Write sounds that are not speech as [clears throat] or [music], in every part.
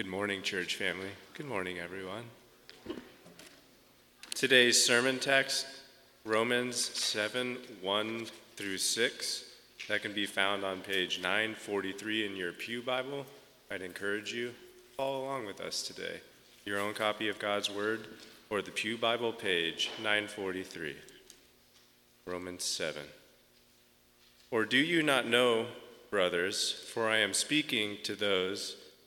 Good morning, church family. Good morning, everyone. Today's sermon text, Romans 7 1 through 6, that can be found on page 943 in your Pew Bible. I'd encourage you, follow along with us today. Your own copy of God's Word or the Pew Bible page 943. Romans 7. Or do you not know, brothers, for I am speaking to those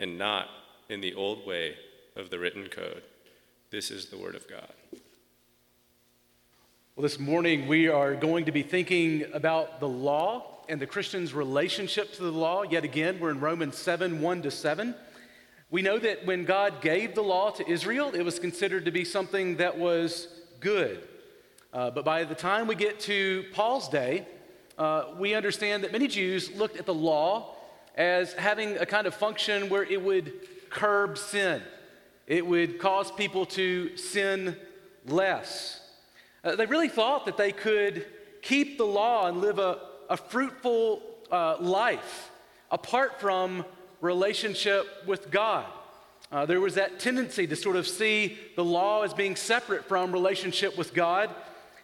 and not in the old way of the written code. This is the Word of God. Well, this morning we are going to be thinking about the law and the Christian's relationship to the law. Yet again, we're in Romans 7 1 to 7. We know that when God gave the law to Israel, it was considered to be something that was good. Uh, but by the time we get to Paul's day, uh, we understand that many Jews looked at the law as having a kind of function where it would curb sin, it would cause people to sin less. Uh, they really thought that they could keep the law and live a, a fruitful uh, life apart from relationship with God. Uh, there was that tendency to sort of see the law as being separate from relationship with God.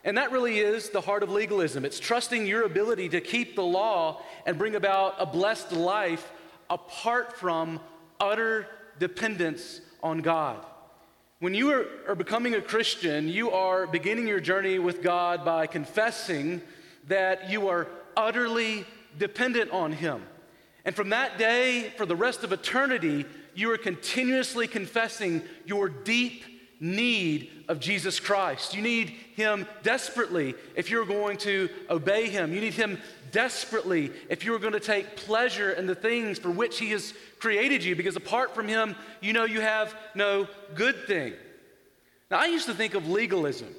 And that really is the heart of legalism. It's trusting your ability to keep the law and bring about a blessed life apart from utter dependence on God. When you are, are, becoming a Christian, you are beginning your journey with God by confessing that you are utterly dependent on Him. And from that day, for the rest of eternity, you are continuously confessing your deep need of Jesus Christ. You need Him desperately if you're going to obey Him. You need Him desperately if you're going to take pleasure in the things for which He has created you, because apart from Him, you know you have no good thing. Now, I used to think of legalism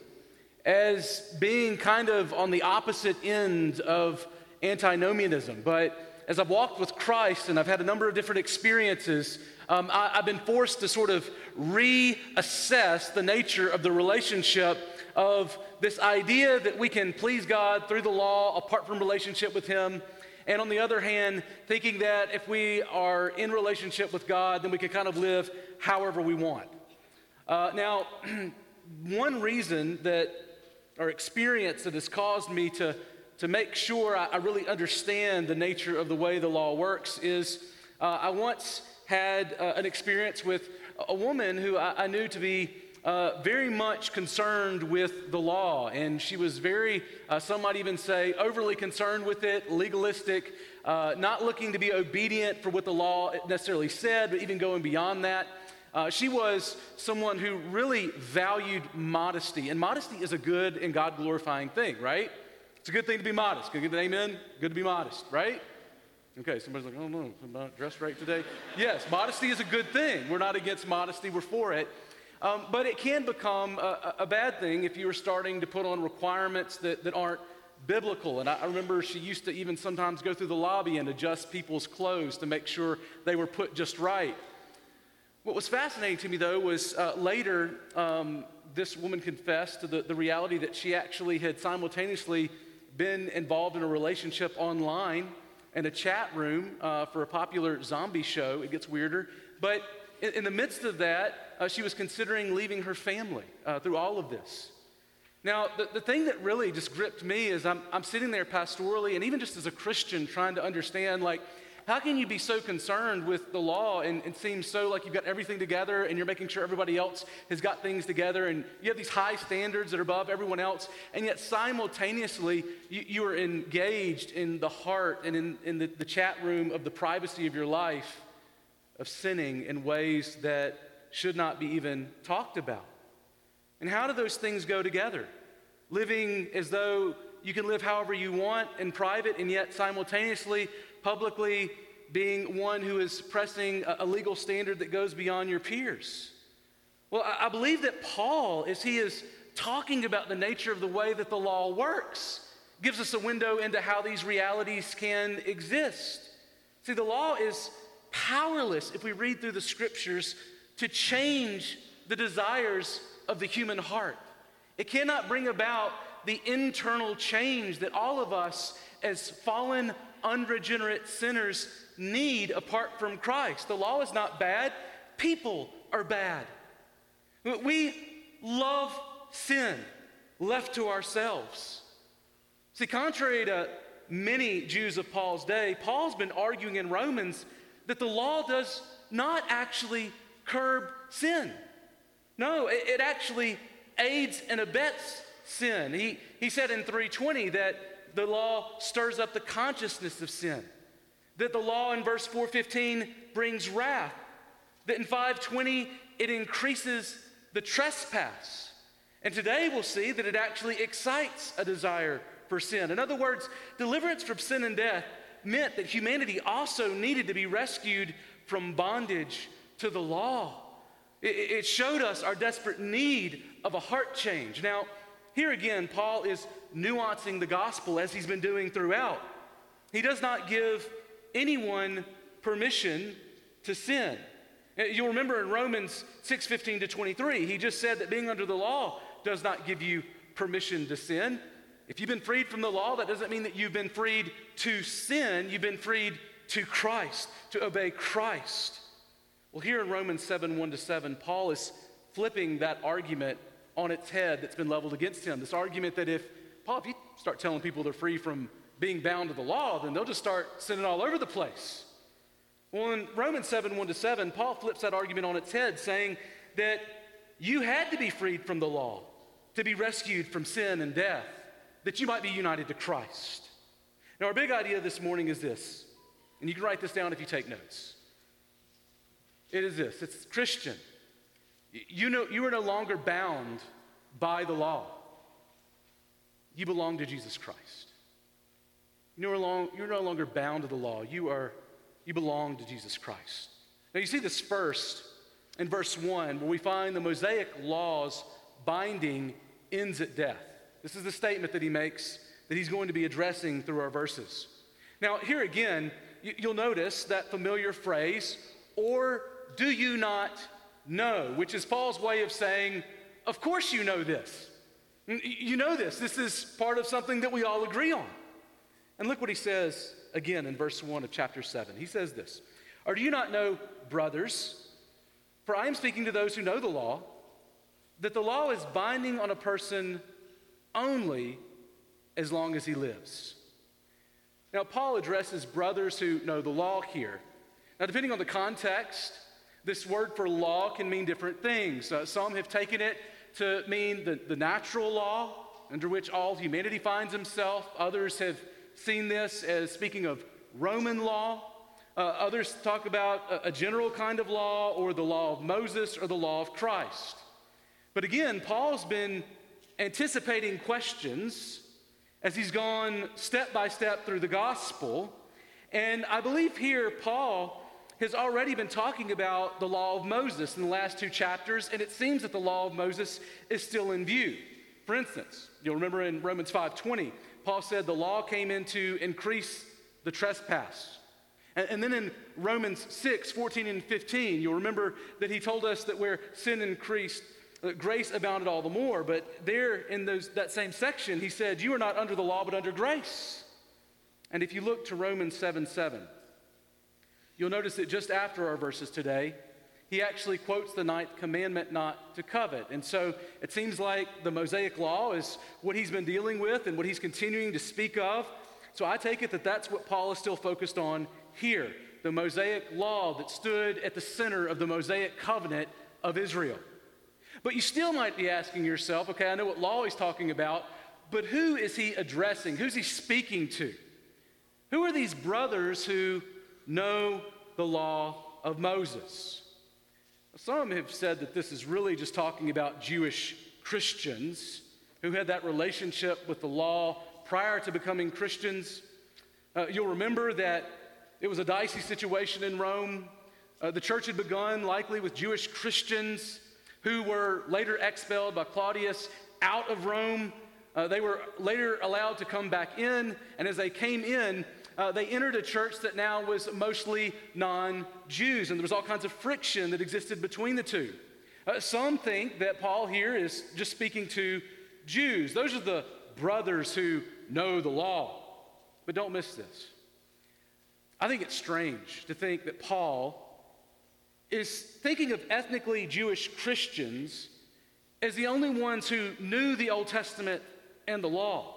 as being kind of on the opposite end of antinomianism, but as I've walked with Christ and I've had a number of different experiences, um, I, have been forced to sort of reassess the nature of the relationship of this idea that we can please God through the law apart from relationship with Him. And on the other hand, thinking that if we are in relationship with God, then we can kind of live however we want. Uh, now, [clears throat] one reason that, or experience that has caused me to to make sure I, I really understand the nature of the way the law works is uh, I once had uh, an experience with a woman who I, I knew to be uh, very much concerned with the law, and she was very, uh, some might even say, overly concerned with it, legalistic, uh, not looking to be obedient for what the law necessarily said, but even going beyond that. Uh, she was someone who really valued modesty, and modesty is a good and God glorifying thing, right? It's a good thing to be modest. Can you get an amen? Good to be modest, right? Okay, somebody's like, oh no, I'm not dressed right today. [laughs] yes, modesty is a good thing. We're not against modesty, we're for it. Um, but it can become a, a, bad thing if you are starting to put on requirements that, that aren't biblical. And I, I remember she used to even sometimes go through the lobby and adjust people's clothes to make sure they were put just right. What was fascinating to me, though, was uh, later um, this woman confessed to the, the reality that she actually had simultaneously been involved in a relationship online in a chat room uh, for a popular zombie show. It gets weirder. But in, in the midst of that, uh, she was considering leaving her family uh, through all of this. Now, the, the thing that really just gripped me is I'm, I'm sitting there pastorally and even just as a Christian trying to understand, like, how can you be so concerned with the law and it seems so like you've got everything together and you're making sure everybody else has got things together and you have these high standards that are above everyone else, and yet simultaneously you, you are engaged in the heart and in, in the, the chat room of the privacy of your life of sinning in ways that should not be even talked about? And how do those things go together? Living as though you can live however you want in private and yet simultaneously publicly being one who is pressing a, legal standard that goes beyond your peers. Well, I believe that Paul, as he is talking about the nature of the way that the law works, gives us a window into how these realities can exist. See, the law is powerless if we read through the scriptures to change the desires of the human heart. It cannot bring about the internal change that all of us, as fallen, unregenerate sinners, need apart from Christ. The law is not bad, people are bad. We love sin left to ourselves. See, contrary to many Jews of Paul's day, Paul's been arguing in Romans that the law does not actually curb sin. No, it, it actually aids and abets sin. He, he said in 320 that the law stirs up the consciousness of sin, that the law in verse 415 brings wrath, that in 520 it increases the trespass. And today we'll see that it actually excites a desire for sin. In other words, deliverance from sin and death meant that humanity also needed to be rescued from bondage to the law. It, showed us our desperate need of a heart change. Now, here again, Paul is nuancing the gospel as he's been doing throughout. He does not give anyone permission to sin. Uh, you'll remember in Romans 6:15 to 23, he just said that being under the law does not give you permission to sin. If you've been freed from the law, that doesn't mean that you've been freed to sin, you've been freed to Christ, to obey Christ. Well, here in Romans 7 1 to 7, Paul is flipping that argument on its head that's been leveled against him. This argument that if, Paul, if you start telling people they're free from being bound to the law, then they'll just start sinning all over the place. Well, in Romans 7 1 to 7, Paul flips that argument on its head, saying that you had to be freed from the law to be rescued from sin and death, that you might be united to Christ. Now, our big idea this morning is this, and you can write this down if you take notes. It is this it's Christian. You, know, you are no longer bound by the law, you belong to Jesus Christ. You are long, you're no longer bound to the law, you, are, you belong to Jesus Christ. Now, you see this first in verse 1, where we find the Mosaic laws binding ends at death. This is the statement that he makes that he's going to be addressing through our verses. Now, here again, you'll notice that familiar phrase, or do you not know? Which is Paul's way of saying, Of course you know this. You know this. This is part of something that we all agree on. And look what he says again in verse 1 of chapter 7. He says this Or do you not know, brothers, for I am speaking to those who know the law, that the law is binding on a person only as long as he lives. Now, Paul addresses brothers who know the law here. Now, depending on the context, this word for law can mean different things. Uh, some have taken it to mean the, the natural law under which all humanity finds himself. Others have seen this as speaking of Roman law. Uh, others talk about a, a general kind of law or the law of Moses or the law of Christ. But again, Paul's been anticipating questions as he's gone step by step through the gospel. And I believe here, Paul has already been talking about the law of Moses in the last two chapters, and it seems that the law of Moses is still in view. For instance, you'll remember in Romans 5:20, Paul said the law came in to increase the trespass. And, and then in Romans 6, 14 and 15, you'll remember that he told us that where sin increased, uh, grace abounded all the more. But there in those, that same section, he said, You are not under the law, but under grace. And if you look to Romans 7 7, You'll notice that just after our verses today, he actually quotes the ninth commandment not to covet. And so it seems like the Mosaic law is what he's been dealing with and what he's continuing to speak of. So I take it that that's what Paul is still focused on here, the Mosaic law that stood at the center of the Mosaic covenant of Israel. But you still might be asking yourself, okay, I know what law he's talking about, but who is he addressing? Who's he speaking to? Who are these brothers who know the law of Moses? Some have said that this is really just talking about Jewish Christians who had that relationship with the law prior to becoming Christians. Uh, you'll remember that it was a dicey situation in Rome. Uh, the church had begun likely with Jewish Christians who were later expelled by Claudius out of Rome. Uh, they were later allowed to come back in, and as they came in, uh, they entered a church that now was mostly non Jews, and there was all kinds of friction that existed between the two. Uh, some think that Paul here is just speaking to Jews. Those are the brothers who know the law. But don't miss this. I think it's strange to think that Paul is thinking of ethnically Jewish Christians as the only ones who knew the Old Testament and the law.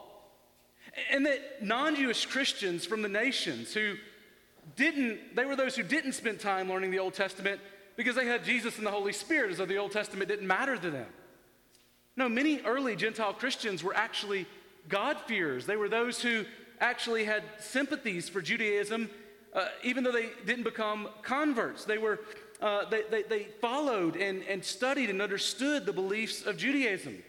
And that non Jewish Christians from the nations who didn't, they were those who didn't spend time learning the Old Testament because they had Jesus and the Holy Spirit, as though the Old Testament didn't matter to them. No, many early Gentile Christians were actually God-fearers. They were those who actually had sympathies for Judaism, uh, even though they didn't become converts. They were uh, they, they, they, followed and, and studied and understood the beliefs of Judaism.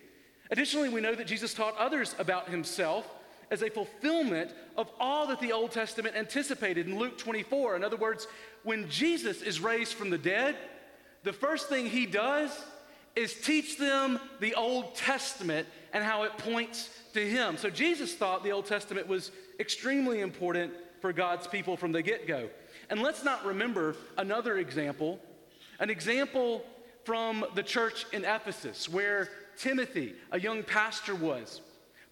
Additionally, we know that Jesus taught others about himself as a fulfillment of all that the Old Testament anticipated in Luke 24. In other words, when Jesus is raised from the dead, the first thing he does is teach them the Old Testament and how it points to him. So Jesus thought the Old Testament was extremely important for God's people from the get go. And let's not remember another example, an example from the church in Ephesus where Timothy, a young pastor, was.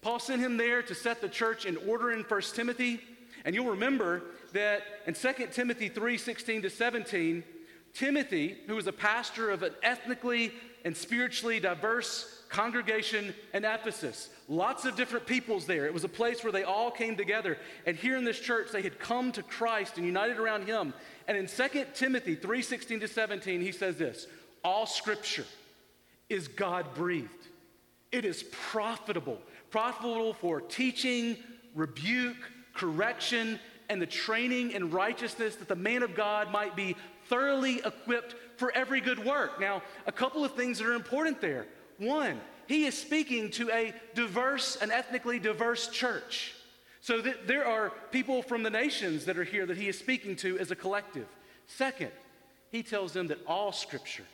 Paul sent him there to set the church in order in 1 Timothy. And you'll remember that in 2 Timothy 3 16 to 17, Timothy, who was a pastor of an ethnically and spiritually diverse congregation in Ephesus, lots of different peoples there. It was a place where they all came together. And here in this church, they had come to Christ and united around him. And in 2 Timothy 3 16 to 17, he says this All scripture is God breathed, it is profitable profitable for teaching, rebuke, correction, and the training in righteousness that the man of God might be thoroughly equipped for every good work. Now, a couple of things that are important there. One, he is speaking to a diverse and ethnically diverse church. So that there are people from the nations that are here that he is speaking to as a collective. Second, he tells them that all scripture.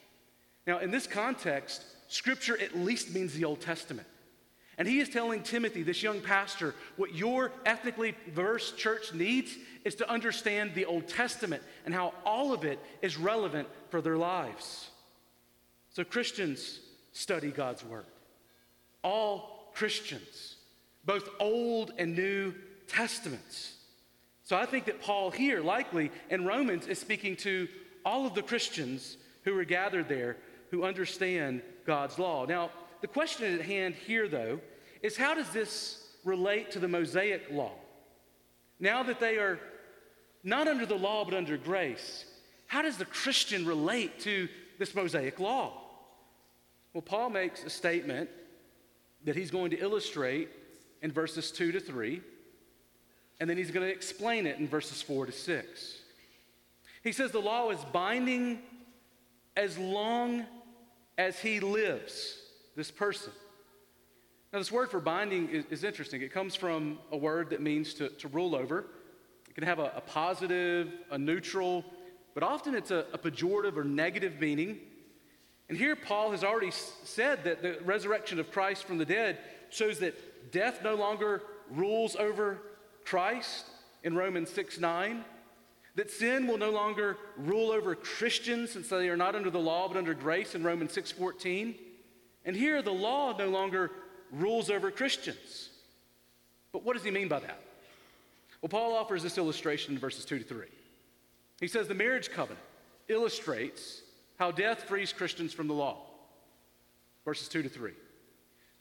Now, in this context, scripture at least means the Old Testament. And he is telling Timothy, this young pastor, what your ethnically diverse church needs is to understand the Old Testament and how all of it is relevant for their lives. So Christians study God's Word. All Christians, both Old and New Testaments. So I think that Paul here, likely in Romans, is speaking to all of the Christians who are gathered there who understand God's law. Now, the question at hand here, though, is how does this relate to the Mosaic law? Now that they are not under the law but under grace, how does the Christian relate to this Mosaic law? Well, Paul makes a statement that he's going to illustrate in verses 2 to 3, and then he's going to explain it in verses 4 to 6. He says the law is binding as long as he lives this person. Now, this word for binding is, is interesting. It comes from a word that means to, to rule over. It can have a, a positive, a neutral, but often it's a, a pejorative or negative meaning. And here, Paul has already said that the resurrection of Christ from the dead shows that death no longer rules over Christ in Romans 6 9 that sin will no longer rule over Christians since they are not under the law but under grace in Romans 6:14. And here the law no longer rules over Christians. But what does he mean by that? Well, Paul offers this illustration in verses 2 to 3. He says the marriage covenant illustrates how death frees Christians from the law. Verses 2 to 3.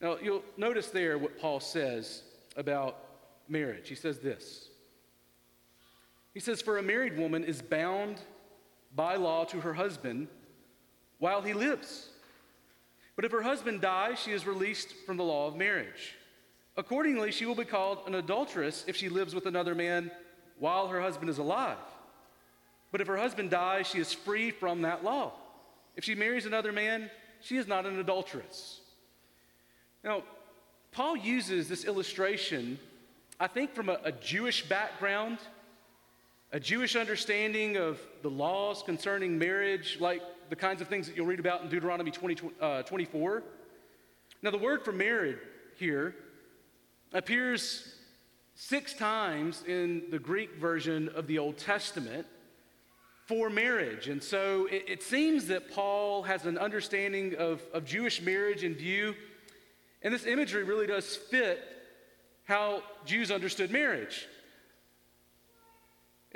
Now, you'll notice there what Paul says about marriage. He says this He says, For a married woman is bound by law to her husband while he lives. But if her husband dies, she is released from the law of marriage. Accordingly, she will be called an adulteress if she lives with another man while her husband is alive. But if her husband dies, she is free from that law. If she marries another man, she is not an adulteress. Now, Paul uses this illustration, I think, from a, a Jewish background, a Jewish understanding of the laws concerning marriage, like the kinds of things that you'll read about in Deuteronomy 20, uh, 24. Now, the word for married here appears six times in the Greek version of the Old Testament for marriage. And so it, it, seems that Paul has an understanding of, of Jewish marriage in view. And this imagery really does fit how Jews understood marriage.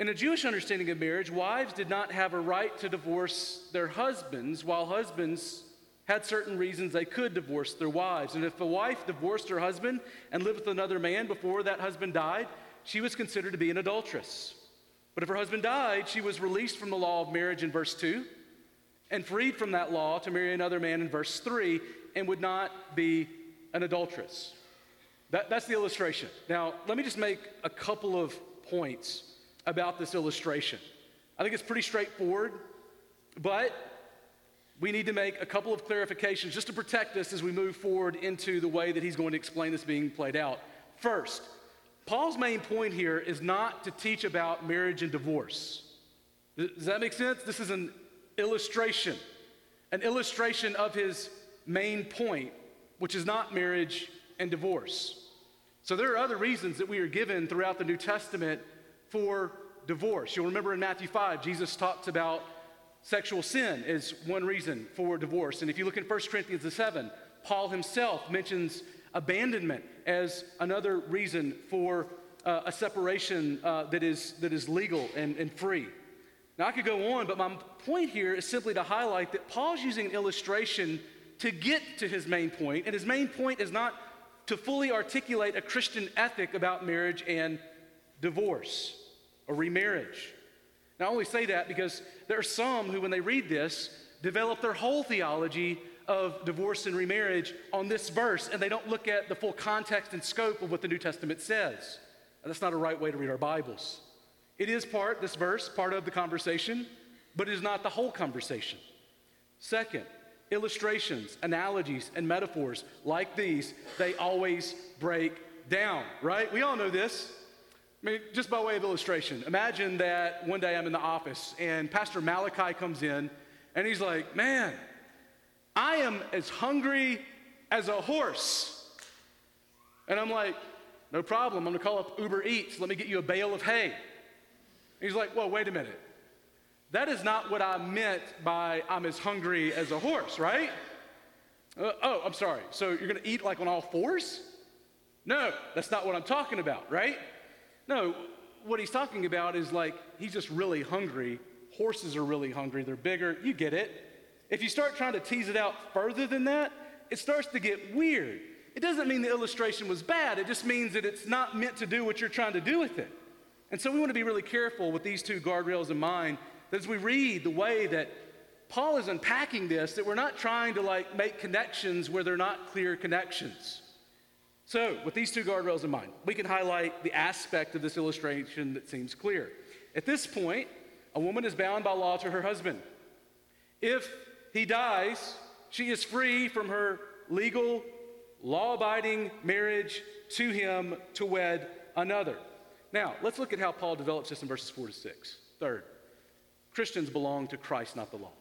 In a Jewish understanding of marriage, wives did not have a right to divorce their husbands, while husbands had certain reasons they could divorce their wives. And if a wife divorced her husband and lived with another man before that husband died, she was considered to be an adulteress. But if her husband died, she was released from the law of marriage in verse 2 and freed from that law to marry another man in verse 3 and would not be an adulteress. That, that's the illustration. Now, let me just make a couple of points about this illustration. I think it's pretty straightforward, but we need to make a couple of clarifications just to protect us as we move forward into the way that he's going to explain this being played out. First, Paul's main point here is not to teach about marriage and divorce. Does that make sense? This is an illustration, an illustration of his main point, which is not marriage and divorce. So there are other reasons that we are given throughout the New Testament for divorce. You'll remember in Matthew 5, Jesus talks about Sexual sin is one reason for divorce. And if you look in 1 Corinthians 7, Paul himself mentions abandonment as another reason for uh, a separation uh, that, is, that is legal and, and free. Now, I could go on, but my point here is simply to highlight that Paul's using an illustration to get to his main point, and his main point is not to fully articulate a Christian ethic about marriage and divorce or remarriage. Now, I only say that because there are some who, when they read this, develop their whole theology of divorce and remarriage on this verse, and they don't look at the full context and scope of what the New Testament says. And that's not a right way to read our Bibles. It is part, this verse, part of the conversation, but it is not the whole conversation. Second, illustrations, analogies, and metaphors like these, they always break down, right? We all know this. I mean, just by way of illustration, imagine that one day I'm in the office and Pastor Malachi comes in and he's like, Man, I am as hungry as a horse. And I'm like, No problem. I'm going to call up Uber Eats. Let me get you a bale of hay. He's like, Well, wait a minute. That is not what I meant by I'm as hungry as a horse, right? Uh, oh, I'm sorry. So you're going to eat like on all fours? No, that's not what I'm talking about, right? No, what he's talking about is like he's just really hungry. Horses are really hungry, they're bigger. You get it. If you start trying to tease it out further than that, it starts to get weird. It doesn't mean the illustration was bad, it just means that it's not meant to do what you're trying to do with it. And so we want to be really careful with these two guardrails in mind that as we read the way that Paul is unpacking this, that we're not trying to like make connections where they're not clear connections. So, with these two guardrails in mind, we can highlight the aspect of this illustration that seems clear. At this point, a woman is bound by law to her husband. If he dies, she is free from her legal, law abiding marriage to him to wed another. Now, let's look at how Paul develops this in verses 4 to 6. Third, Christians belong to Christ, not the law.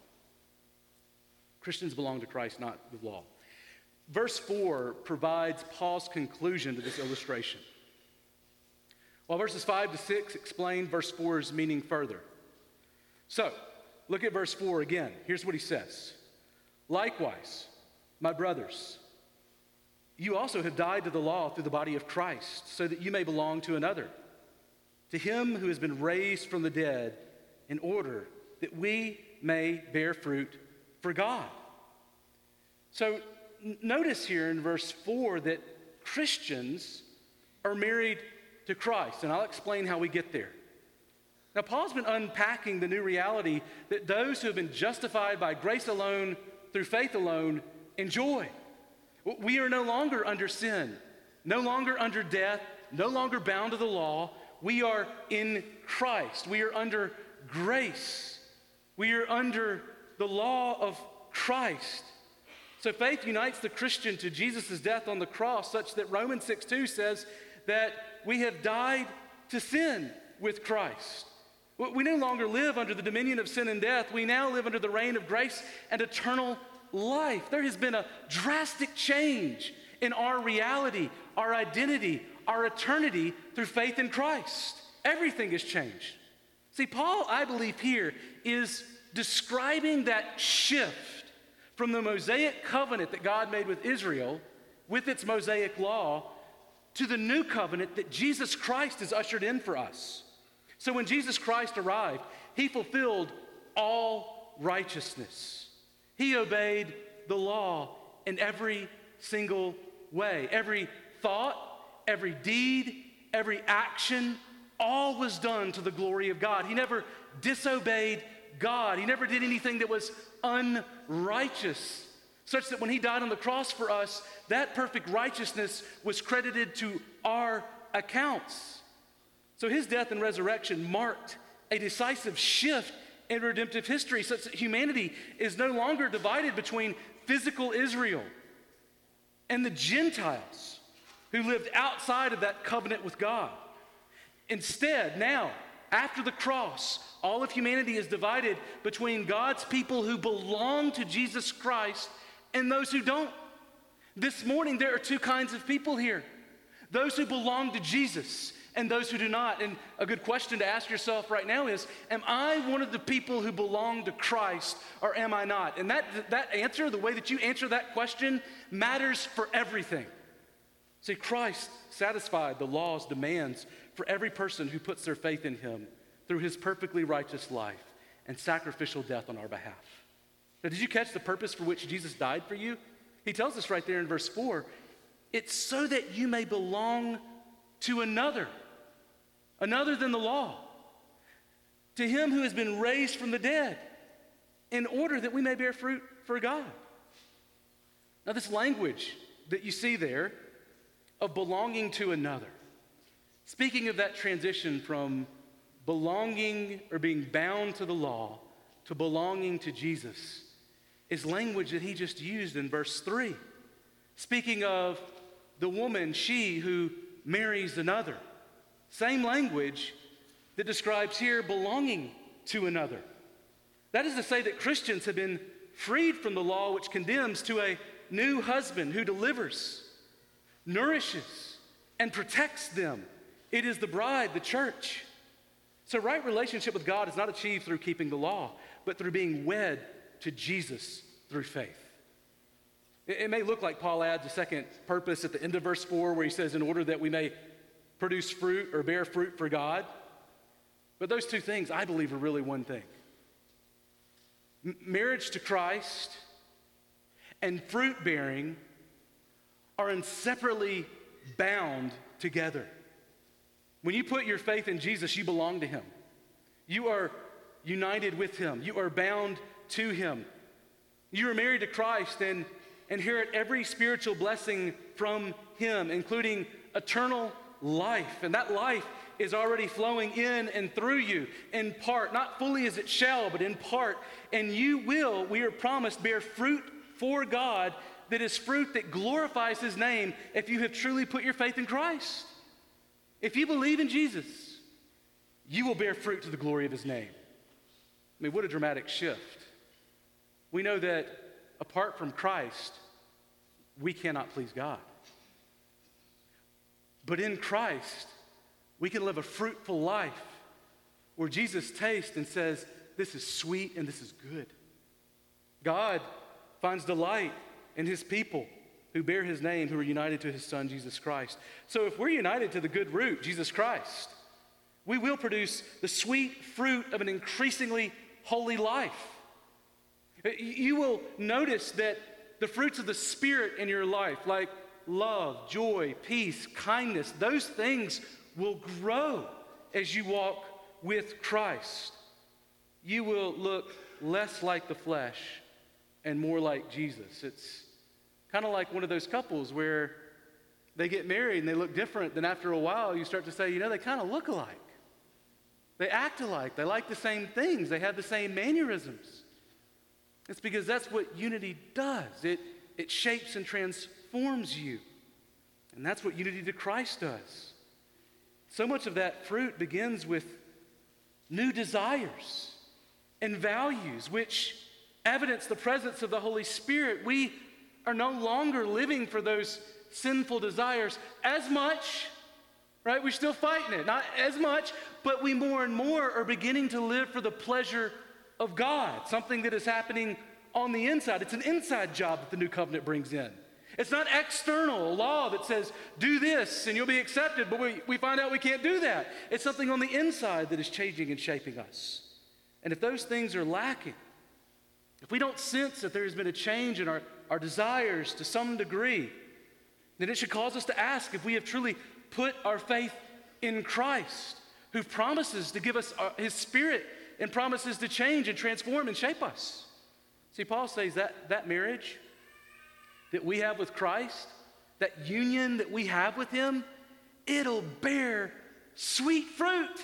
Christians belong to Christ, not the law. Verse 4 provides Paul's conclusion to this illustration. While verses 5 to 6 explain verse 4's meaning further. So, look at verse 4 again. Here's what he says Likewise, my brothers, you also have died to the law through the body of Christ, so that you may belong to another, to him who has been raised from the dead, in order that we may bear fruit for God. So, notice here in verse 4 that Christians are married to Christ, and I'll explain how we get there. Now, Paul's been unpacking the new reality that those who have been justified by grace alone, through faith alone, enjoy. We are no longer under sin, no longer under death, no longer bound to the law. We are in Christ. We are under grace. We are under the law of Christ. So faith unites the Christian to Jesus' death on the cross, such that Romans 6 2 says that we have died to sin with Christ. We no longer live under the dominion of sin and death. We now live under the reign of grace and eternal life. There has been a drastic change in our reality, our identity, our eternity through faith in Christ. Everything has changed. See, Paul, I believe, here is describing that shift from the Mosaic covenant that God made with Israel with its Mosaic law to the new covenant that Jesus Christ has ushered in for us. So when Jesus Christ arrived, he fulfilled all righteousness. He obeyed the law in every single way. Every thought, every deed, every action, all was done to the glory of God. He never disobeyed God. He never did anything that was unrighteous, such that when he died on the cross for us, that perfect righteousness was credited to our accounts. So his death and resurrection marked a decisive shift in redemptive history, such that humanity is no longer divided between physical Israel and the Gentiles who lived outside of that covenant with God. Instead, now, after the cross, all of humanity is divided between God's people who belong to Jesus Christ and those who don't. This morning, there are two kinds of people here those who belong to Jesus and those who do not. And a good question to ask yourself right now is Am I one of the people who belong to Christ or am I not? And that, that answer, the way that you answer that question, matters for everything. See, Christ satisfied the law's demands for every person who puts their faith in him through his perfectly righteous life and sacrificial death on our behalf. Now, did you catch the purpose for which Jesus died for you? He tells us right there in verse 4 it's so that you may belong to another, another than the law, to him who has been raised from the dead, in order that we may bear fruit for God. Now, this language that you see there of belonging to another, speaking of that transition from belonging or being bound to the law to belonging to Jesus is language that he just used in verse 3. Speaking of the woman, she who marries another. Same language that describes here belonging to another. That is to say that Christians have been freed from the law which condemns to a new husband who delivers, nourishes, and protects them. It is the bride, the church. So, right relationship with God is not achieved through keeping the law, but through being wed to Jesus through faith. It, may look like Paul adds a second purpose at the end of verse 4 where he says, in order that we may produce fruit or bear fruit for God. But those two things, I believe, are really one thing M- marriage to Christ and fruit bearing are inseparably bound together. When you put your faith in Jesus, you belong to Him. You are united with Him. You are bound to Him. You are married to Christ and inherit every spiritual blessing from Him, including eternal life. And that life is already flowing in and through you in part, not fully as it shall, but in part. And you will, we are promised, bear fruit for God that is fruit that glorifies His name if you have truly put your faith in Christ. If you believe in Jesus, you will bear fruit to the glory of his name. I mean, what a dramatic shift. We know that apart from Christ, we cannot please God. But in Christ, we can live a fruitful life where Jesus tastes and says, This is sweet and this is good. God finds delight in his people who bear his name, who are united to his son, Jesus Christ. So if we're united to the good root, Jesus Christ, we will produce the sweet fruit of an increasingly holy life. You will notice that the fruits of the Spirit in your life, like love, joy, peace, kindness, those things will grow as you walk with Christ, you will look less like the flesh and more like Jesus. It's kind of like one of those couples where they get married and they look different. Then after a while, you start to say, you know, they kind of look alike. They act alike. They like the same things. They have the same mannerisms. It's because that's what unity does. It, it shapes and transforms you. And that's what unity to Christ does. So much of that fruit begins with new desires and values, which evidence the presence of the Holy Spirit. We are no longer living for those sinful desires as much, right? We're still fighting it, not as much, but we more and more are beginning to live for the pleasure of God, something that is happening on the inside. It's an inside job that the new covenant brings in. It's not external law that says, do this and you'll be accepted, but we, we find out we can't do that. It's something on the inside that is changing and shaping us. And if those things are lacking, if we don't sense that there has been a change in our, our desires to some degree, then it should cause us to ask if we have truly put our faith in Christ, who promises to give us our, his spirit and promises to change and transform and shape us. See, Paul says that that marriage that we have with Christ, that union that we have with him, it'll bear sweet fruit.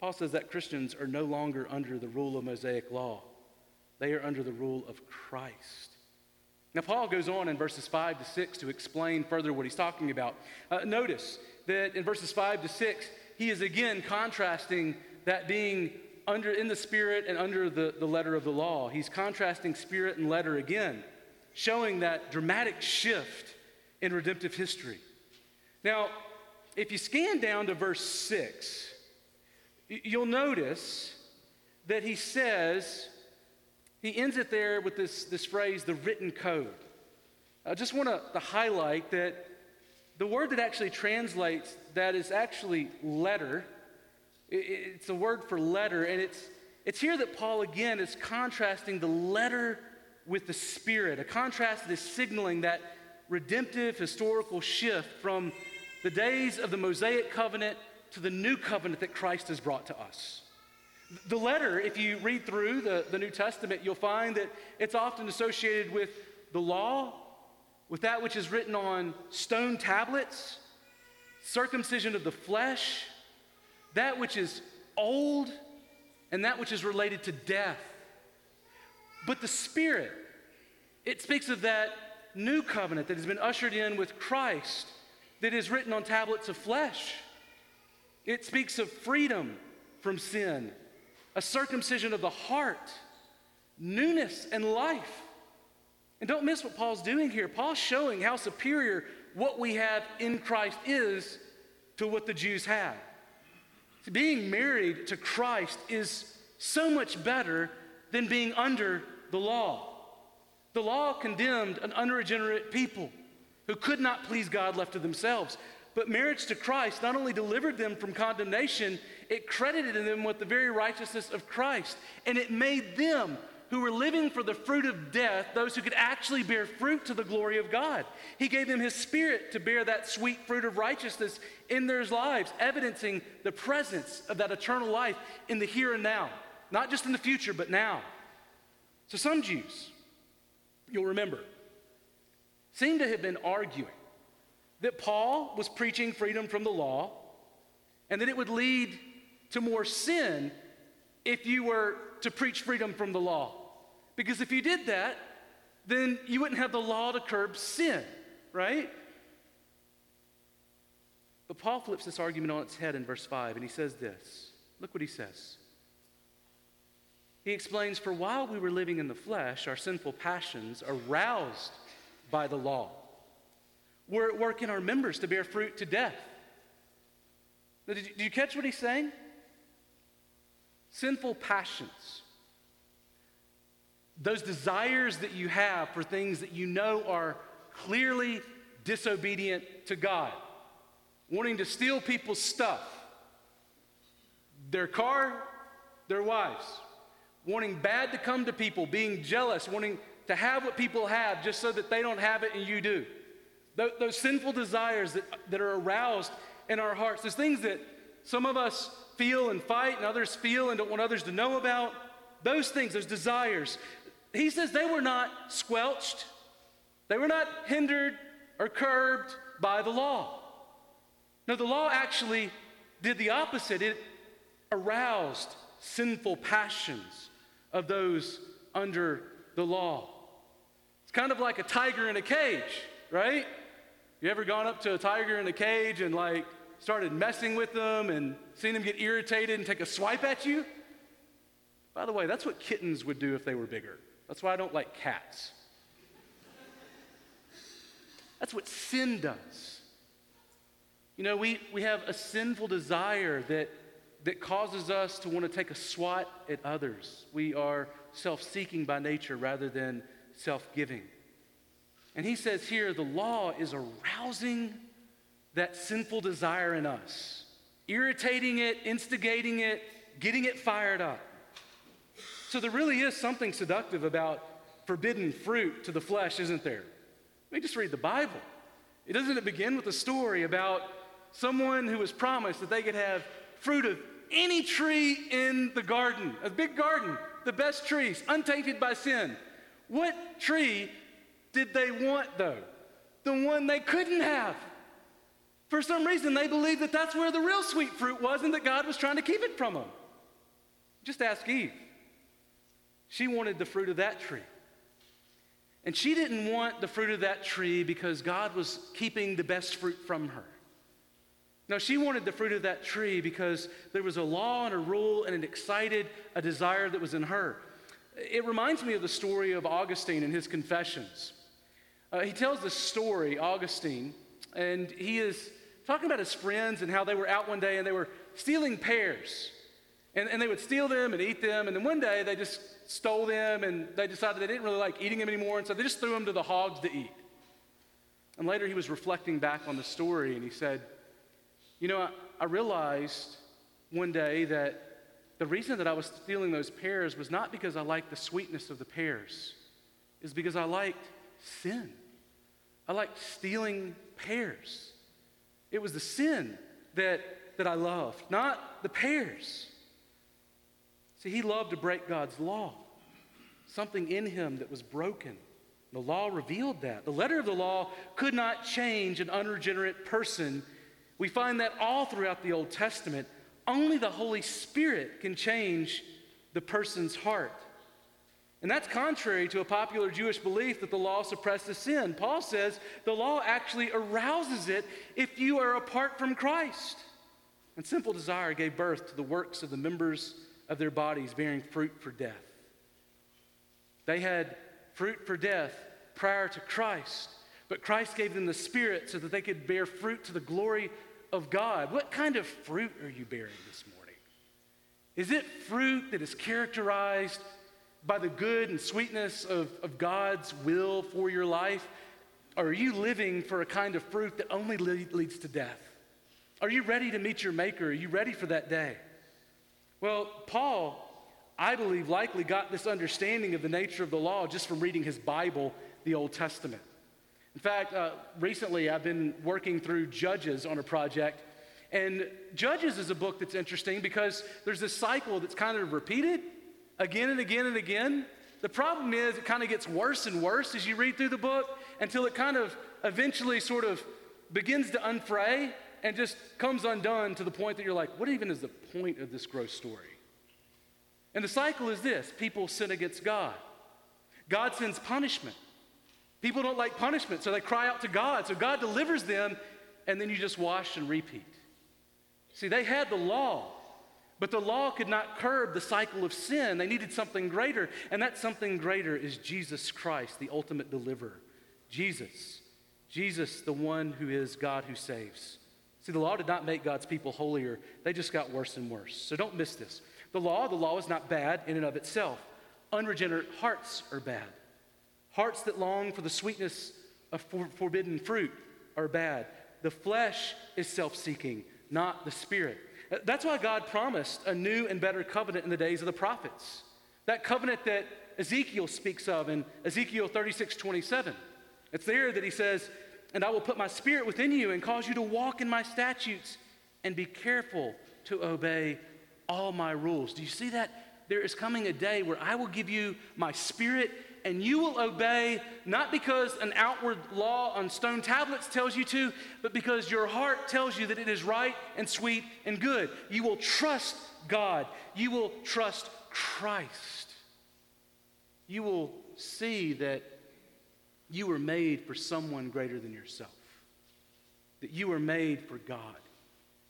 Paul says that Christians are no longer under the rule of Mosaic law. They are under the rule of Christ. Now, Paul goes on in verses 5 to 6 to explain further what he's talking about. Uh, notice that in verses 5 to 6, he is again contrasting that being under in the spirit and under the, the letter of the law. He's contrasting spirit and letter again, showing that dramatic shift in redemptive history. Now, if you scan down to verse 6, you'll notice that he says, he ends it there with this, this phrase, the written code. I just want to highlight that the word that actually translates that is actually letter. It's a word for letter, and it's, it's here that Paul again is contrasting the letter with the spirit, a contrast that is signaling that redemptive historical shift from the days of the Mosaic covenant to the new covenant that Christ has brought to us. The letter, if you read through the, the New Testament, you'll find that it's often associated with the law, with that which is written on stone tablets, circumcision of the flesh, that which is old, and that which is related to death. But the Spirit, it speaks of that new covenant that has been ushered in with Christ, that is written on tablets of flesh. It speaks of freedom from sin, a circumcision of the heart, newness and life. And don't miss what Paul's doing here. Paul's showing how superior what we have in Christ is to what the Jews had. Being married to Christ is so much better than being under the law. The law condemned an unregenerate people who could not please God left to themselves. But marriage to Christ not only delivered them from condemnation, it credited them with the very righteousness of Christ. And it made them who were living for the fruit of death, those who could actually bear fruit to the glory of God. He gave them His Spirit to bear that sweet fruit of righteousness in their lives, evidencing the presence of that eternal life in the here and now, not just in the future, but now. So some Jews, you'll remember, seem to have been arguing that Paul was preaching freedom from the law and that it would lead to more sin if you were to preach freedom from the law. Because if you did that, then you wouldn't have the law to curb sin, right? But Paul flips this argument on its head in verse 5, and he says this. Look what he says. He explains, For while we were living in the flesh, our sinful passions, aroused by the law, were at work in our members to bear fruit to death. Now, did, you, did you catch what he's saying? Sinful passions those desires that you have for things that you know are clearly disobedient to God, wanting to steal people's stuff, their car, their wives, wanting bad to come to people, being jealous, wanting to have what people have just so that they don't have it and you do. Those, those sinful desires that, that are aroused in our hearts, those things that some of us feel and fight, and others feel and don't want others to know about. Those things, those desires. He says they were not squelched, they were not hindered or curbed by the law. No, the law actually did the opposite. It aroused sinful passions of those under the law. It's kind of like a tiger in a cage, right? You ever gone up to a tiger in a cage and like started messing with them and seen them get irritated and take a swipe at you? By the way, that's what kittens would do if they were bigger. That's why I don't like cats. That's what sin does. You know, we, we have a sinful desire that, that causes us to want to take a swat at others. We are self seeking by nature rather than self giving. And he says here the law is arousing that sinful desire in us, irritating it, instigating it, getting it fired up. So there really is something seductive about forbidden fruit to the flesh, isn't there? Let me just read the Bible. It doesn't it begin with a story about someone who was promised that they could have fruit of any tree in the garden, a big garden, the best trees, untainted by sin. What tree did they want, though? The one they couldn't have. For some reason, they believed that that's where the real sweet fruit was and that God was trying to keep it from them. Just ask Eve. She wanted the fruit of that tree. And she didn't want the fruit of that tree because God was keeping the best fruit from her. No, she wanted the fruit of that tree because there was a law and a rule and it excited a desire that was in her. It reminds me of the story of Augustine and his confessions. Uh, he tells this story, Augustine, and he is talking about his friends and how they were out one day and they were stealing pears. And, and they would steal them and eat them. And then one day they just stole them and they decided they didn't really like eating them anymore. And so they just threw them to the hogs to eat. And later he was reflecting back on the story and he said, You know, I, I realized one day that the reason that I was stealing those pears was not because I liked the sweetness of the pears, is because I liked sin. I liked stealing pears. It was the sin that, that I loved, not the pears. See, he loved to break God's law, something in him that was broken. The law revealed that. The letter of the law could not change an unregenerate person. We find that all throughout the Old Testament. Only the Holy Spirit can change the person's heart. And that's contrary to a popular Jewish belief that the law suppresses sin. Paul says the law actually arouses it if you are apart from Christ. And simple desire gave birth to the works of the members of their bodies bearing fruit for death. They had fruit for death prior to Christ, but Christ gave them the Spirit so that they could bear fruit to the glory of God. What kind of fruit are you bearing this morning? Is it fruit that is characterized by the good and sweetness of, of God's will for your life? Or are you living for a kind of fruit that only leads to death? Are you ready to meet your Maker? Are you ready for that day? Well, Paul, I believe, likely got this understanding of the nature of the law just from reading his Bible, the Old Testament. In fact, uh, recently I've been working through Judges on a project. And Judges is a book that's interesting because there's this cycle that's kind of repeated again and again and again. The problem is it kind of gets worse and worse as you read through the book until it kind of eventually sort of begins to unfray and just comes undone to the point that you're like, what even is the point of this gross story? And the cycle is this people sin against God, God sends punishment. People don't like punishment, so they cry out to God. So God delivers them, and then you just wash and repeat. See, they had the law, but the law could not curb the cycle of sin. They needed something greater, and that something greater is Jesus Christ, the ultimate deliverer. Jesus. Jesus, the one who is God who saves. See, the law did not make God's people holier, they just got worse and worse. So don't miss this. The law, the law is not bad in and of itself. Unregenerate hearts are bad. Hearts that long for the sweetness of for- forbidden fruit are bad. The flesh is self seeking, not the spirit. That's why God promised a new and better covenant in the days of the prophets. That covenant that Ezekiel speaks of in Ezekiel 36 27. It's there that he says, And I will put my spirit within you and cause you to walk in my statutes and be careful to obey all my rules. Do you see that? There is coming a day where I will give you my spirit and you will obey not because an outward law on stone tablets tells you to, but because your heart tells you that it is right and sweet and good. You will trust God. You will trust Christ. You will see that you were made for someone greater than yourself, that you were made for God,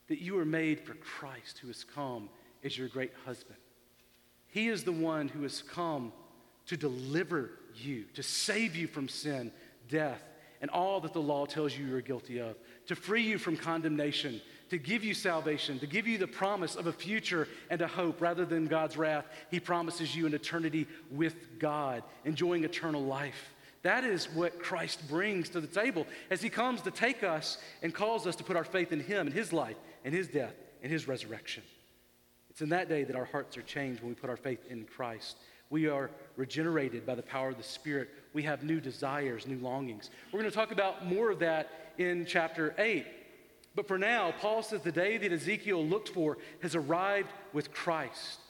that you were made for Christ who has come as your great husband. He is the one who has come to deliver you, to save you from sin, death, and all that the law tells you you're guilty of, to free you from condemnation, to give you salvation, to give you the promise of a future and a hope rather than God's wrath. He promises you an eternity with God, enjoying eternal life. That is what Christ brings to the table as he comes to take us and calls us to put our faith in him and his life and his death and his resurrection. It's in that day that our hearts are changed when we put our faith in Christ. We are regenerated by the power of the Spirit. We have new desires, new longings. We're going to talk about more of that in chapter 8. But for now, Paul says the day that Ezekiel looked for has arrived with Christ.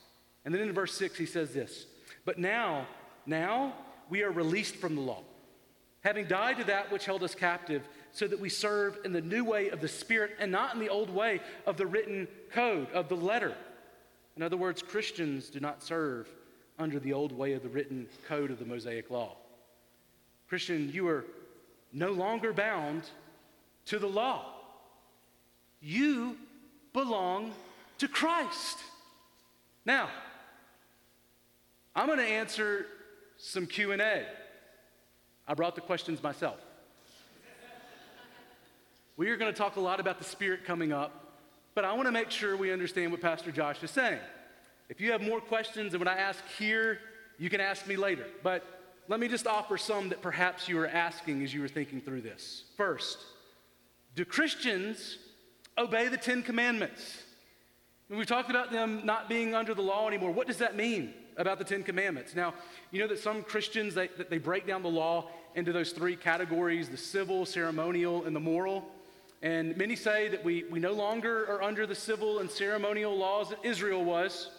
And then in verse 6, he says this But now, now we are released from the law, having died to that which held us captive, so that we serve in the new way of the Spirit and not in the old way of the written code, of the letter. In other words, Christians do not serve under the old way of the written code of the Mosaic law. Christian, you are no longer bound to the law. You belong to Christ. Now, I'm going to answer some Q&A. I brought the questions myself. we are going to talk a lot about the Spirit coming up, but I want to make sure we understand what Pastor Josh is saying. If you have more questions than what I ask here, you can ask me later. But let me just offer some that perhaps you were asking as you were thinking through this. First, do Christians obey the Ten Commandments? We've talked about them not being under the law anymore. What does that mean about the Ten Commandments? Now, you know that some Christians, they, they break down the law into those three categories, the civil, ceremonial, and the moral. And many say that we, we no longer are under the civil and ceremonial laws that Israel was.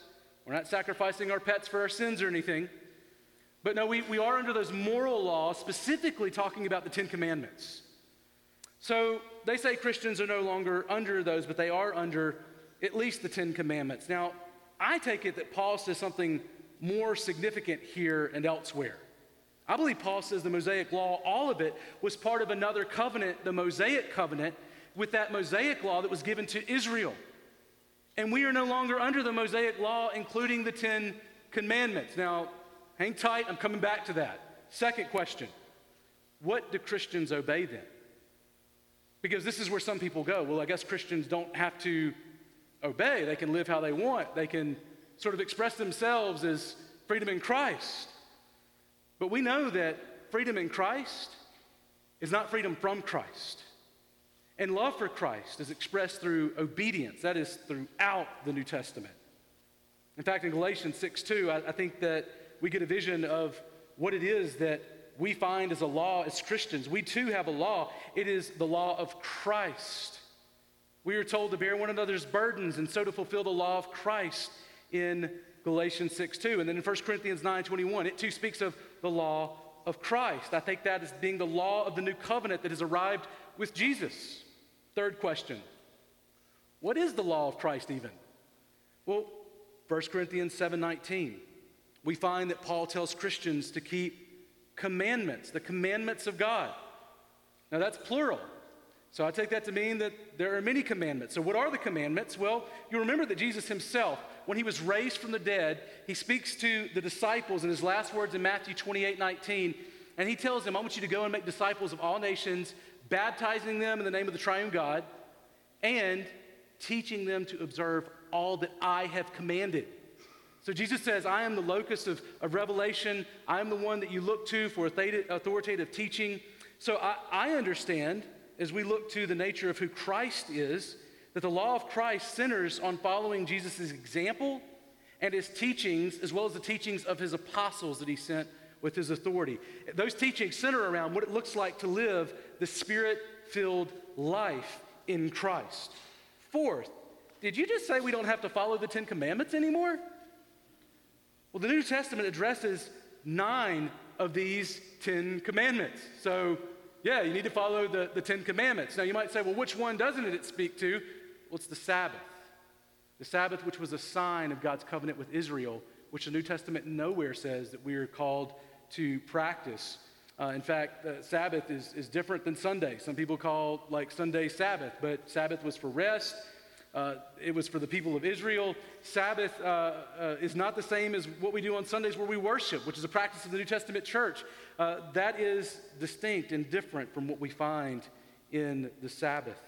We're not sacrificing our pets for our sins or anything. But no, we, we are under those moral laws, specifically talking about the Ten Commandments. So they say Christians are no longer under those, but they are under at least the Ten Commandments. Now, I take it that Paul says something more significant here and elsewhere. I believe Paul says the Mosaic Law, all of it, was part of another covenant, the Mosaic covenant, with that Mosaic Law that was given to Israel. And we are no longer under the Mosaic law, including the Ten Commandments. Now, hang tight, I'm coming back to that. Second question What do Christians obey then? Because this is where some people go. Well, I guess Christians don't have to obey, they can live how they want, they can sort of express themselves as freedom in Christ. But we know that freedom in Christ is not freedom from Christ. And love for Christ is expressed through obedience. That is throughout the New Testament. In fact, in Galatians 6 2, I, I think that we get a vision of what it is that we find as a law as Christians. We too have a law. It is the law of Christ. We are told to bear one another's burdens and so to fulfill the law of Christ in Galatians 6 2. And then in 1 Corinthians 9 21, it too speaks of the law of Christ. I think that as being the law of the new covenant that has arrived with Jesus. Third question What is the law of Christ even? Well, 1 Corinthians 7:19. We find that Paul tells Christians to keep commandments, the commandments of God. Now that's plural. So I take that to mean that there are many commandments. So what are the commandments? Well, you remember that Jesus himself, when he was raised from the dead, he speaks to the disciples in his last words in Matthew 28, 19, and he tells them, I want you to go and make disciples of all nations, baptizing them in the name of the triune God, and teaching them to observe all that I have commanded. So Jesus says, I am the locus of, of revelation. I am the one that you look to for authoritative teaching. So I, I understand, as we look to the nature of who Christ is, that the law of Christ centers on following Jesus' example and his teachings, as well as the teachings of his apostles that he sent with his authority. Those teachings center around what it looks like to live the spirit filled life in Christ. Fourth, did you just say we don't have to follow the Ten Commandments anymore? Well, the New Testament addresses nine of these Ten Commandments. So, yeah, you need to follow the, the Ten Commandments. Now, you might say, well, which one doesn't it speak to? Well, it's the Sabbath. The Sabbath, which was a sign of God's covenant with Israel, which the New Testament nowhere says that we are called to practice. Uh, in fact, uh, Sabbath is, is different than Sunday. Some people call like Sunday Sabbath, but Sabbath was for rest. Uh, it was for the people of Israel. Sabbath uh, uh, is not the same as what we do on Sundays where we worship, which is a practice of the New Testament church. Uh, that is distinct and different from what we find in the Sabbath.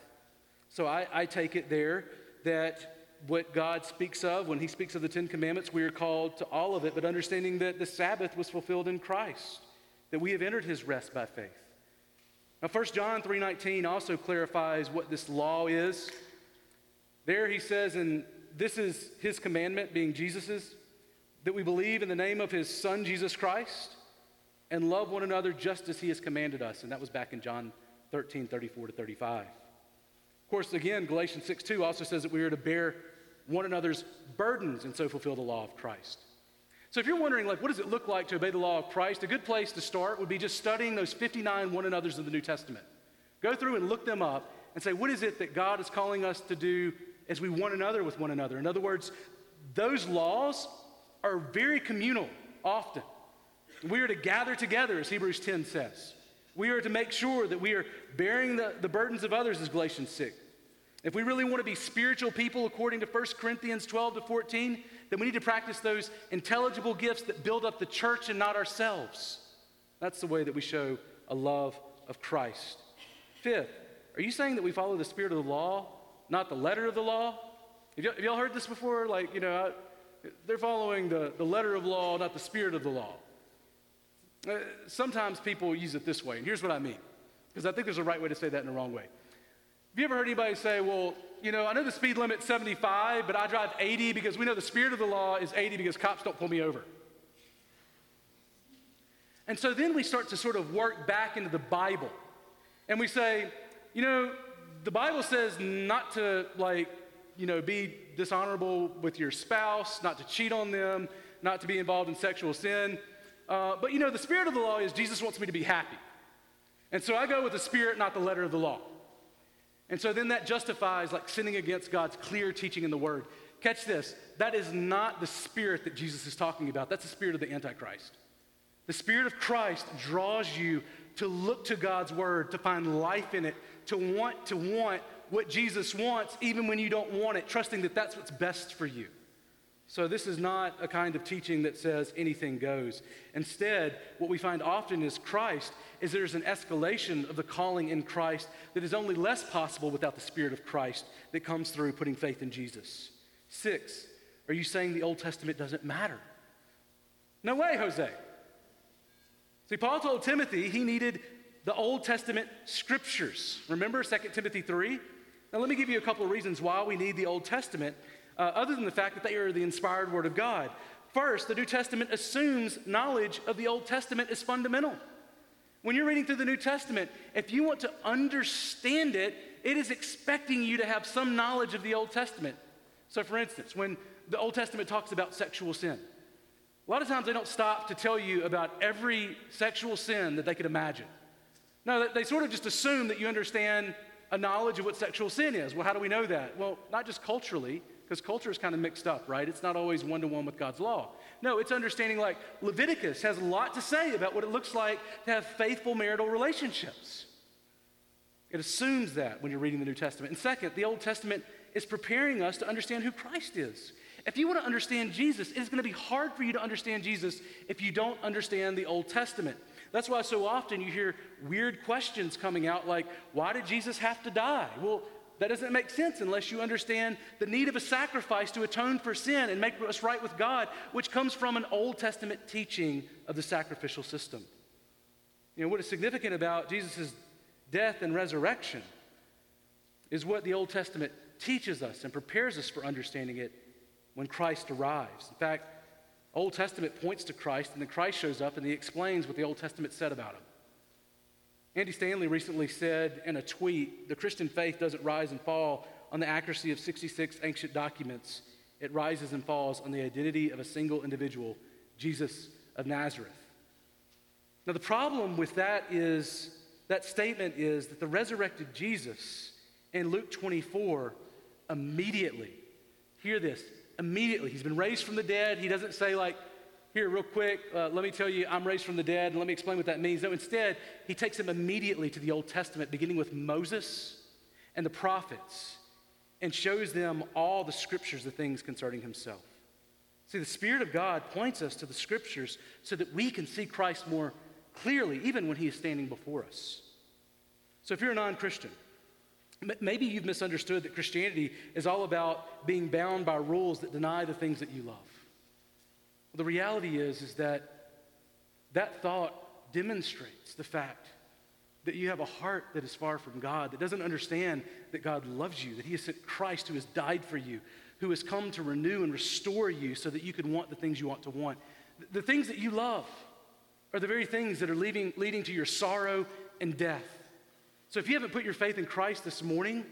So I, I take it there that what God speaks of when He speaks of the Ten Commandments, we are called to all of it, but understanding that the Sabbath was fulfilled in Christ, that we have entered His rest by faith. Now, 1 John 3:19 also clarifies what this law is. There he says, and this is his commandment, being Jesus's, that we believe in the name of his Son, Jesus Christ, and love one another just as he has commanded us. And that was back in John 13, 34 to 35. Of course, again, Galatians 6 2 also says that we are to bear one another's burdens and so fulfill the law of Christ. So if you're wondering, like, what does it look like to obey the law of Christ? A good place to start would be just studying those 59 one another's of the New Testament. Go through and look them up and say, what is it that God is calling us to do as we one another with one another? In other words, those laws are very communal often. We are to gather together, as Hebrews 10 says. We are to make sure that we are bearing the, the burdens of others, as Galatians 6. If we really want to be spiritual people, according to 1 Corinthians 12 to 14, then we need to practice those intelligible gifts that build up the church and not ourselves. That's the way that we show a love of Christ. Fifth, are you saying that we follow the spirit of the law, not the letter of the law? Have, have y'all heard this before? Like, you know, I, they're following the, the letter of law, not the spirit of the law. Uh, sometimes people use it this way, and here's what I mean, because I think there's a right way to say that in the wrong way. Have you ever heard anybody say, well, you know, I know the speed limit's 75, but I drive 80 because we know the spirit of the law is 80 because cops don't pull me over. And so then we start to sort of work back into the Bible. And we say, you know, the Bible says not to, like, you know, be dishonorable with your spouse, not to cheat on them, not to be involved in sexual sin. Uh, but, you know, the spirit of the law is Jesus wants me to be happy. And so I go with the spirit, not the letter of the law. And so then that justifies like sinning against God's clear teaching in the Word. Catch this that is not the spirit that Jesus is talking about, that's the spirit of the Antichrist. The spirit of Christ draws you to look to God's Word, to find life in it, to want to want what Jesus wants, even when you don't want it, trusting that that's what's best for you. So, this is not a kind of teaching that says anything goes. Instead, what we find often is Christ is there's an escalation of the calling in Christ that is only less possible without the Spirit of Christ that comes through putting faith in Jesus. Six, are you saying the Old Testament doesn't matter? No way, Jose. See, Paul told Timothy he needed the Old Testament scriptures. Remember 2 Timothy 3? Now, let me give you a couple of reasons why we need the Old Testament uh, other than the fact that they are the inspired Word of God. First, the New Testament assumes knowledge of the Old Testament is fundamental. When you're reading through the New Testament, if you want to understand it, it is expecting you to have some knowledge of the Old Testament. So, for instance, when the Old Testament talks about sexual sin, a lot of times they don't stop to tell you about every sexual sin that they could imagine. No, they sort of just assume that you understand a knowledge of what sexual sin is. Well, how do we know that? Well, not just culturally, because culture is kind of mixed up, right? It's not always one to one with God's law. No, it's understanding like Leviticus has a lot to say about what it looks like to have faithful marital relationships. It assumes that when you're reading the New Testament. And second, the Old Testament is preparing us to understand who Christ is. If you want to understand Jesus, it's going to be hard for you to understand Jesus if you don't understand the Old Testament. That's why so often you hear weird questions coming out like, why did Jesus have to die? Well, that doesn't make sense unless you understand the need of a sacrifice to atone for sin and make us right with God, which comes from an Old Testament teaching of the sacrificial system. You know, what is significant about Jesus' death and resurrection is what the Old Testament teaches us and prepares us for understanding it when Christ arrives. In fact, Old Testament points to Christ, and then Christ shows up and he explains what the Old Testament said about him. Andy Stanley recently said in a tweet the Christian faith doesn't rise and fall on the accuracy of 66 ancient documents, it rises and falls on the identity of a single individual, Jesus of Nazareth. Now, the problem with that is that statement is that the resurrected Jesus in Luke 24 immediately, hear this, immediately, he's been raised from the dead. He doesn't say, like, here, real quick, uh, let me tell you, I'm raised from the dead, and let me explain what that means. No, instead, he takes them immediately to the Old Testament, beginning with Moses and the prophets, and shows them all the scriptures, the things concerning himself. See, the Spirit of God points us to the scriptures so that we can see Christ more clearly, even when he is standing before us. So if you're a non Christian, maybe you've misunderstood that Christianity is all about being bound by rules that deny the things that you love. The reality is, is that that thought demonstrates the fact that you have a heart that is far from God, that doesn't understand that God loves you, that He has sent Christ who has died for you, who has come to renew and restore you so that you can want the things you want to want. The things that you love are the very things that are leading, leading to your sorrow and death. So if you haven't put your faith in Christ this morning,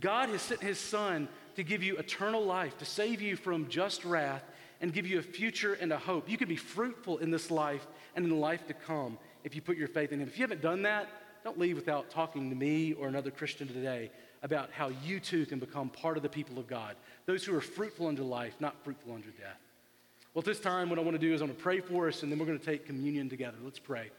God has sent His Son to give you eternal life, to save you from just wrath, and give you a future and a hope. You can be fruitful in this life and in the life to come if you put your faith in Him. If you haven't done that, don't leave without talking to me or another Christian today about how you too can become part of the people of God, those who are fruitful unto life, not fruitful unto death. Well, at this time, what I want to do is I want to pray for us, and then we're going to take communion together. Let's pray.